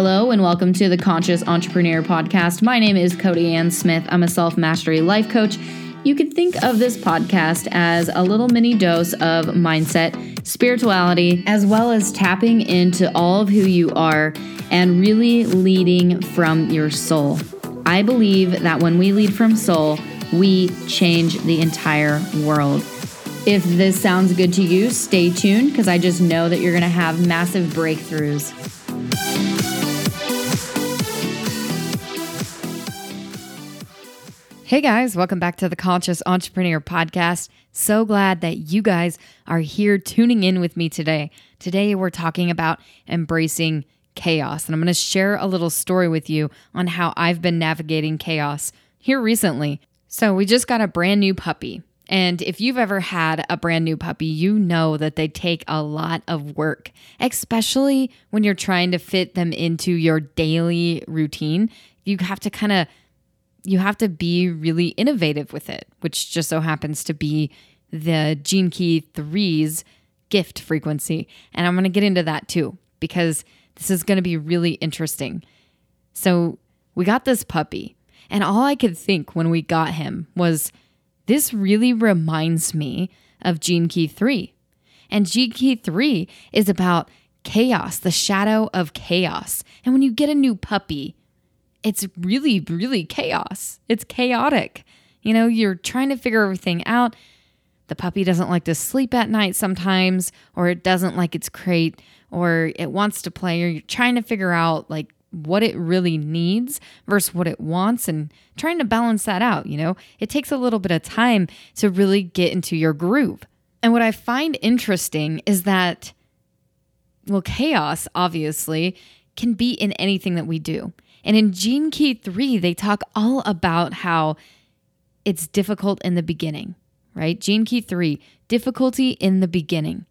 Hello, and welcome to the Conscious Entrepreneur Podcast. My name is Cody Ann Smith. I'm a self mastery life coach. You could think of this podcast as a little mini dose of mindset, spirituality, as well as tapping into all of who you are and really leading from your soul. I believe that when we lead from soul, we change the entire world. If this sounds good to you, stay tuned because I just know that you're going to have massive breakthroughs. Hey guys, welcome back to the Conscious Entrepreneur Podcast. So glad that you guys are here tuning in with me today. Today, we're talking about embracing chaos, and I'm going to share a little story with you on how I've been navigating chaos here recently. So, we just got a brand new puppy. And if you've ever had a brand new puppy, you know that they take a lot of work, especially when you're trying to fit them into your daily routine. You have to kind of you have to be really innovative with it, which just so happens to be the Gene Key 3's gift frequency. And I'm going to get into that too, because this is going to be really interesting. So, we got this puppy, and all I could think when we got him was this really reminds me of Gene Key 3. And Gene Key 3 is about chaos, the shadow of chaos. And when you get a new puppy, it's really, really chaos. It's chaotic. You know, you're trying to figure everything out. The puppy doesn't like to sleep at night sometimes, or it doesn't like its crate, or it wants to play, or you're trying to figure out like what it really needs versus what it wants and trying to balance that out. You know, it takes a little bit of time to really get into your groove. And what I find interesting is that, well, chaos obviously can be in anything that we do. And in Gene Key 3, they talk all about how it's difficult in the beginning, right? Gene Key 3, difficulty in the beginning.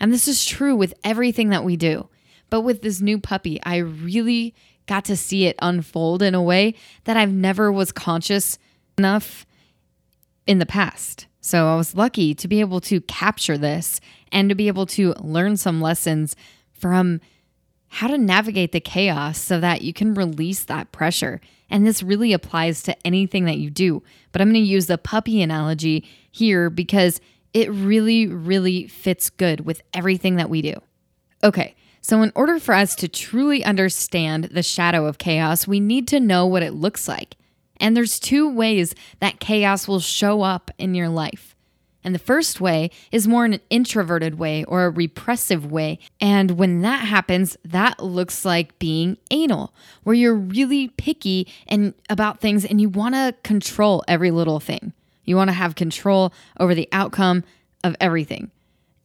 And this is true with everything that we do. But with this new puppy, I really got to see it unfold in a way that I've never was conscious enough in the past. So I was lucky to be able to capture this and to be able to learn some lessons from how to navigate the chaos so that you can release that pressure. And this really applies to anything that you do. But I'm going to use the puppy analogy here because it really, really fits good with everything that we do. Okay, so in order for us to truly understand the shadow of chaos, we need to know what it looks like. And there's two ways that chaos will show up in your life. And the first way is more an introverted way or a repressive way. And when that happens, that looks like being anal, where you're really picky and about things and you want to control every little thing. You want to have control over the outcome of everything.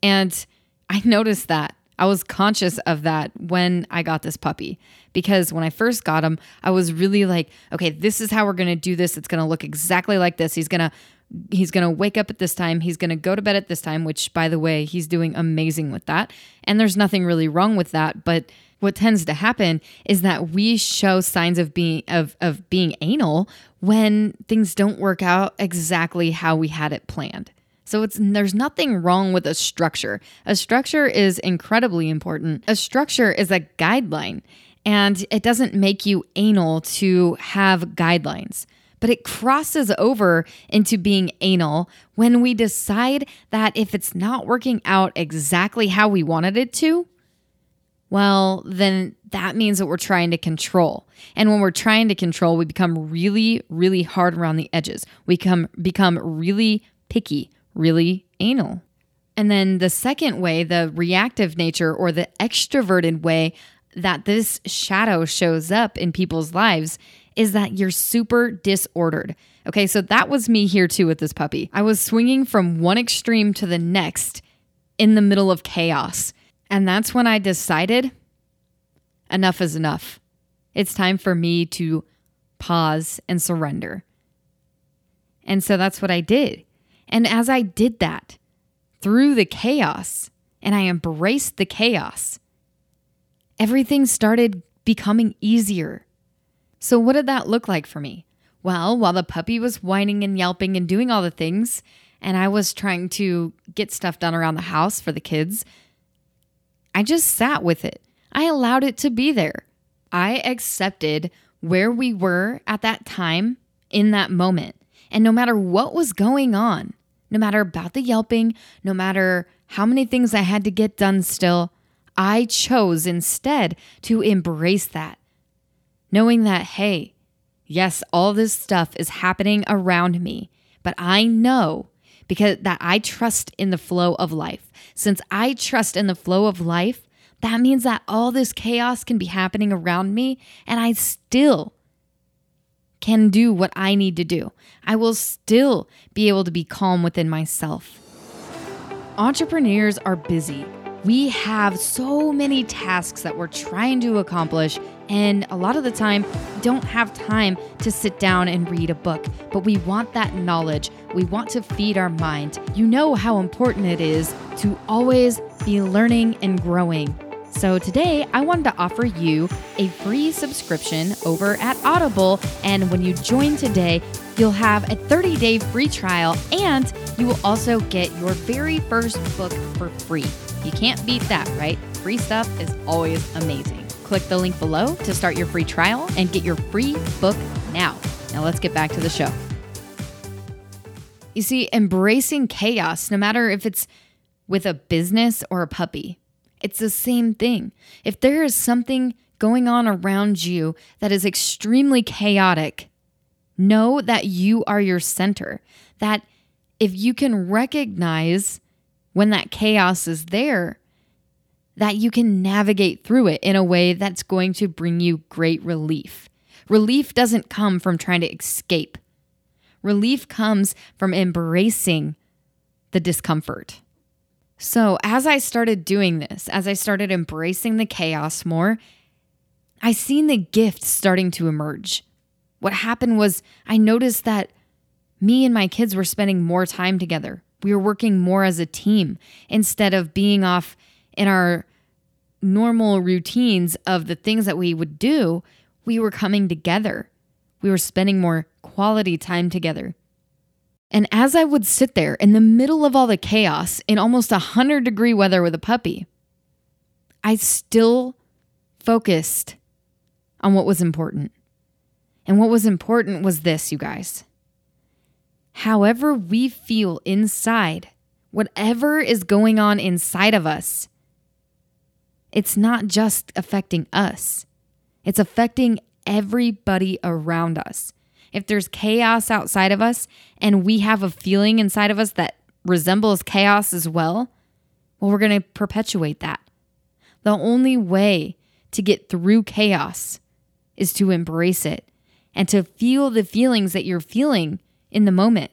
And I noticed that. I was conscious of that when I got this puppy because when I first got him, I was really like, okay, this is how we're going to do this. It's going to look exactly like this. He's going to he's going to wake up at this time. He's going to go to bed at this time, which, by the way, he's doing amazing with that. And there's nothing really wrong with that. But what tends to happen is that we show signs of being of of being anal when things don't work out exactly how we had it planned. So it's there's nothing wrong with a structure. A structure is incredibly important. A structure is a guideline and it doesn't make you anal to have guidelines but it crosses over into being anal when we decide that if it's not working out exactly how we wanted it to, well, then that means that we're trying to control. And when we're trying to control, we become really, really hard around the edges. We become, become really picky, really anal. And then the second way, the reactive nature or the extroverted way that this shadow shows up in people's lives is that you're super disordered. Okay, so that was me here too with this puppy. I was swinging from one extreme to the next in the middle of chaos. And that's when I decided enough is enough. It's time for me to pause and surrender. And so that's what I did. And as I did that through the chaos and I embraced the chaos, everything started becoming easier. So, what did that look like for me? Well, while the puppy was whining and yelping and doing all the things, and I was trying to get stuff done around the house for the kids, I just sat with it. I allowed it to be there. I accepted where we were at that time in that moment. And no matter what was going on, no matter about the yelping, no matter how many things I had to get done still, I chose instead to embrace that. Knowing that, hey, yes, all this stuff is happening around me, but I know because that I trust in the flow of life. Since I trust in the flow of life, that means that all this chaos can be happening around me and I still can do what I need to do. I will still be able to be calm within myself. Entrepreneurs are busy. We have so many tasks that we're trying to accomplish, and a lot of the time, don't have time to sit down and read a book. But we want that knowledge. We want to feed our mind. You know how important it is to always be learning and growing. So today, I wanted to offer you a free subscription over at Audible. And when you join today, you'll have a 30 day free trial and you will also get your very first book for free. You can't beat that, right? Free stuff is always amazing. Click the link below to start your free trial and get your free book now. Now, let's get back to the show. You see, embracing chaos, no matter if it's with a business or a puppy, it's the same thing. If there is something going on around you that is extremely chaotic, know that you are your center. That if you can recognize when that chaos is there, that you can navigate through it in a way that's going to bring you great relief. Relief doesn't come from trying to escape, relief comes from embracing the discomfort. So, as I started doing this, as I started embracing the chaos more, I seen the gift starting to emerge. What happened was I noticed that me and my kids were spending more time together. We were working more as a team instead of being off in our normal routines of the things that we would do. We were coming together. We were spending more quality time together. And as I would sit there in the middle of all the chaos in almost 100 degree weather with a puppy, I still focused on what was important. And what was important was this, you guys. However, we feel inside, whatever is going on inside of us, it's not just affecting us, it's affecting everybody around us if there's chaos outside of us and we have a feeling inside of us that resembles chaos as well, well, we're going to perpetuate that. The only way to get through chaos is to embrace it and to feel the feelings that you're feeling in the moment.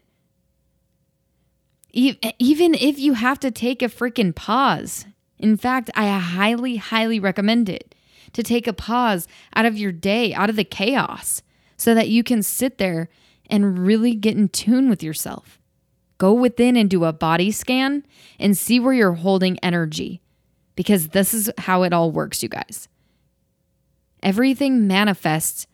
Even if you have to take a freaking pause. In fact, I highly, highly recommend it to take a pause out of your day, out of the chaos, so that you can sit there and really get in tune with yourself. Go within and do a body scan and see where you're holding energy because this is how it all works, you guys. Everything manifests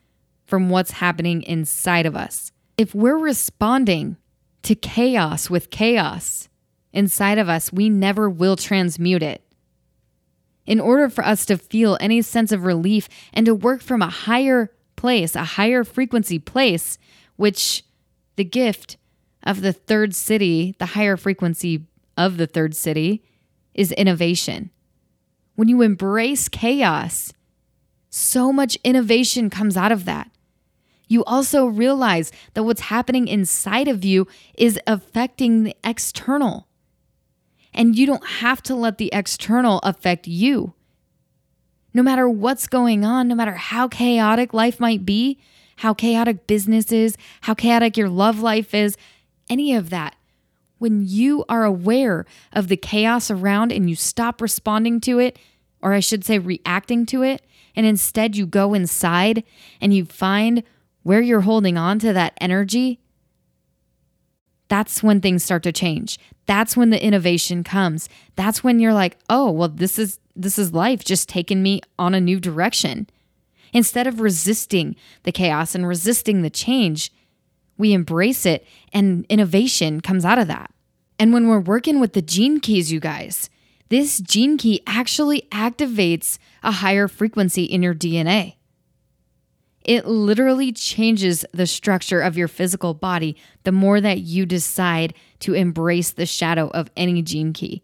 from what's happening inside of us. If we're responding to chaos with chaos inside of us, we never will transmute it. In order for us to feel any sense of relief and to work from a higher place, a higher frequency place, which the gift of the third siddhi, the higher frequency of the third siddhi, is innovation. When you embrace chaos, so much innovation comes out of that. You also realize that what's happening inside of you is affecting the external. And you don't have to let the external affect you no matter what's going on, no matter how chaotic life might be, how chaotic business is, how chaotic your love life is, any of that. When you are aware of the chaos around and you stop responding to it, or I should say reacting to it, and instead you go inside and you find where you're holding on to that energy, that's when things start to change. That's when the innovation comes. That's when you're like, "Oh, well this is this is life just taking me on a new direction." Instead of resisting the chaos and resisting the change, we embrace it and innovation comes out of that. And when we're working with the gene keys, you guys, this gene key actually activates a higher frequency in your DNA. It literally changes the structure of your physical body the more that you decide to embrace the shadow of any gene key.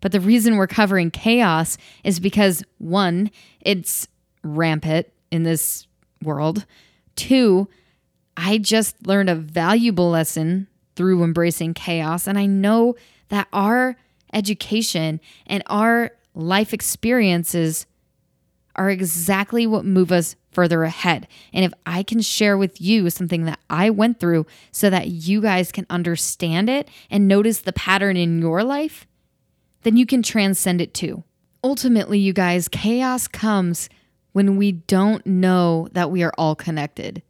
But the reason we're covering chaos is because one, it's rampant in this world. Two, I just learned a valuable lesson through embracing chaos. And I know that our education and our life experiences are exactly what move us further ahead. And if I can share with you something that I went through so that you guys can understand it and notice the pattern in your life, then you can transcend it too. Ultimately, you guys, chaos comes when we don't know that we are all connected.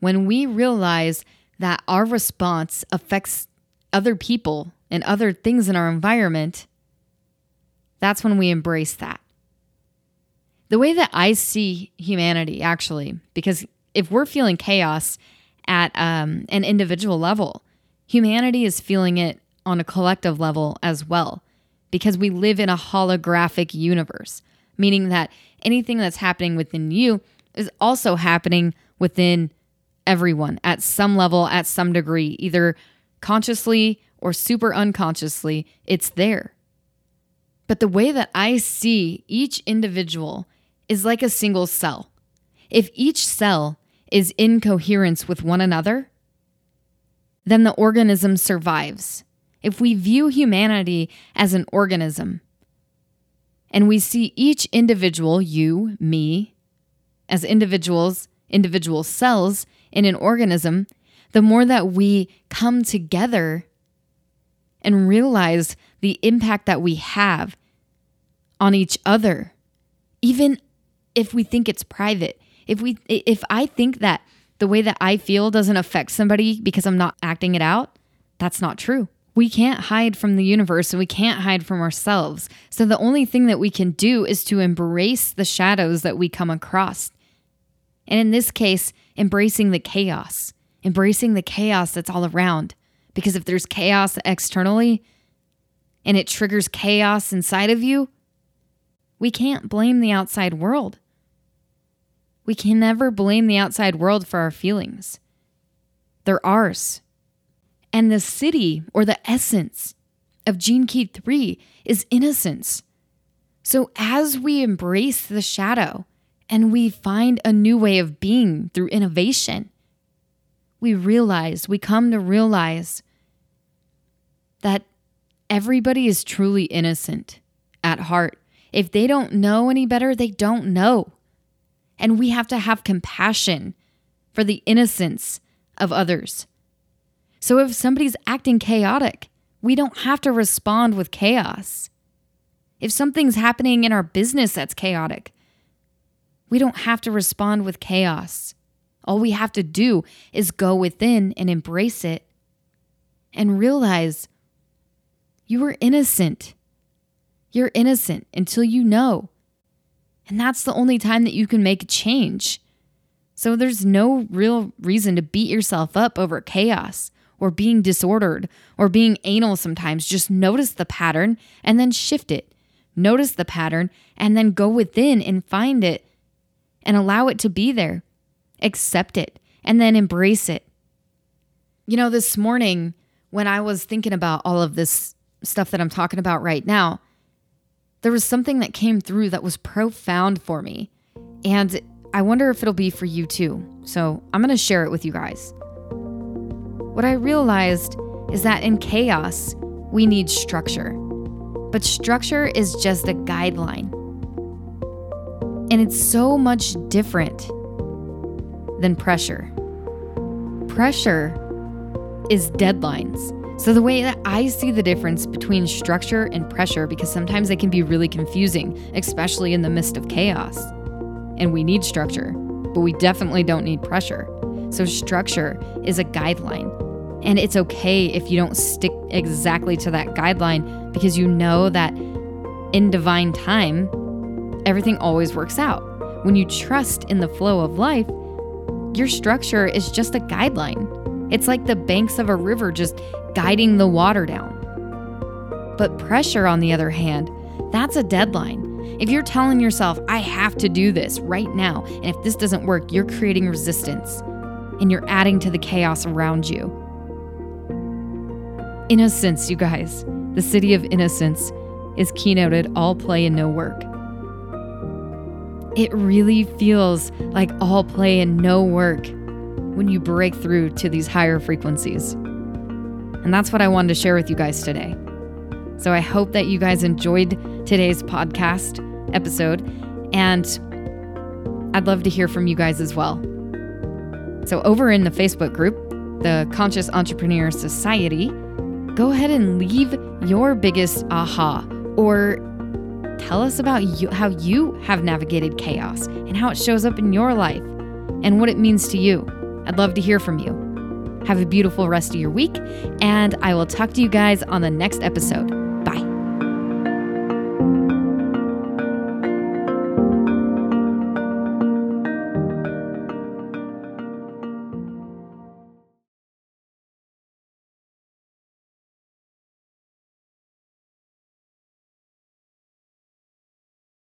When we realize that our response affects other people and other things in our environment, that's when we embrace that. The way that I see humanity, actually, because if we're feeling chaos at um, an individual level, humanity is feeling it on a collective level as well, because we live in a holographic universe, meaning that anything that's happening within you is also happening within everyone at some level, at some degree, either consciously or super unconsciously, it's there. But the way that I see each individual is like a single cell. If each cell is in coherence with one another, then the organism survives. If we view humanity as an organism, and we see each individual, you, me, as individuals, individual cells in an organism, the more that we come together and realize the impact that we have on each other, even if we think it's private. If we if I think that the way that I feel doesn't affect somebody because I'm not acting it out, that's not true. We can't hide from the universe and we can't hide from ourselves. So the only thing that we can do is to embrace the shadows that we come across. And in this case, embracing the chaos, embracing the chaos that's all around. Because if there's chaos externally and it triggers chaos inside of you, we can't blame the outside world. We can never blame the outside world for our feelings. They're ours. And the siddhi or the essence of Gene Key 3 is innocence. So as we embrace the shadow and we find a new way of being through innovation, we realize, we come to realize that everybody is truly innocent at heart. If they don't know any better, they don't know. And we have to have compassion for the innocence of others. So if somebody's acting chaotic, we don't have to respond with chaos. If something's happening in our business that's chaotic, we don't have to respond with chaos. All we have to do is go within and embrace it and realize you are innocent. You're innocent until you know. And that's the only time that you can make a change. So there's no real reason to beat yourself up over chaos or being disordered or being anal sometimes. Just notice the pattern and then shift it. Notice the pattern and then go within and find it and allow it to be there. Accept it and then embrace it. You know, this morning when I was thinking about all of this stuff that I'm talking about right now, there was something that came through that was profound for me. And I wonder if it'll be for you too. So I'm going to share it with you guys. What I realized is that in chaos, we need structure. But structure is just a guideline. And it's so much different than pressure. Pressure is deadlines. So, the way that I see the difference between structure and pressure, because sometimes they can be really confusing, especially in the midst of chaos. And we need structure, but we definitely don't need pressure. So, structure is a guideline. And it's okay if you don't stick exactly to that guideline because you know that in divine time, everything always works out. When you trust in the flow of life, your structure is just a guideline. It's like the banks of a river just guiding the water down. But pressure, on the other hand, that's a deadline. If you're telling yourself, I have to do this right now, and if this doesn't work, you're creating resistance and you're adding to the chaos around you. Innocence, you guys. The siddhi of innocence is keynoted all play and no work. It really feels like all play and no work when you break through to these higher frequencies. And that's what I wanted to share with you guys today. So I hope that you guys enjoyed today's podcast episode, and I'd love to hear from you guys as well. So, over in the Facebook group, the Conscious Entrepreneur Society, go ahead and leave your biggest aha or tell us about you, how you have navigated chaos and how it shows up in your life and what it means to you. I'd love to hear from you. Have a beautiful rest of your week, and I will talk to you guys on the next episode.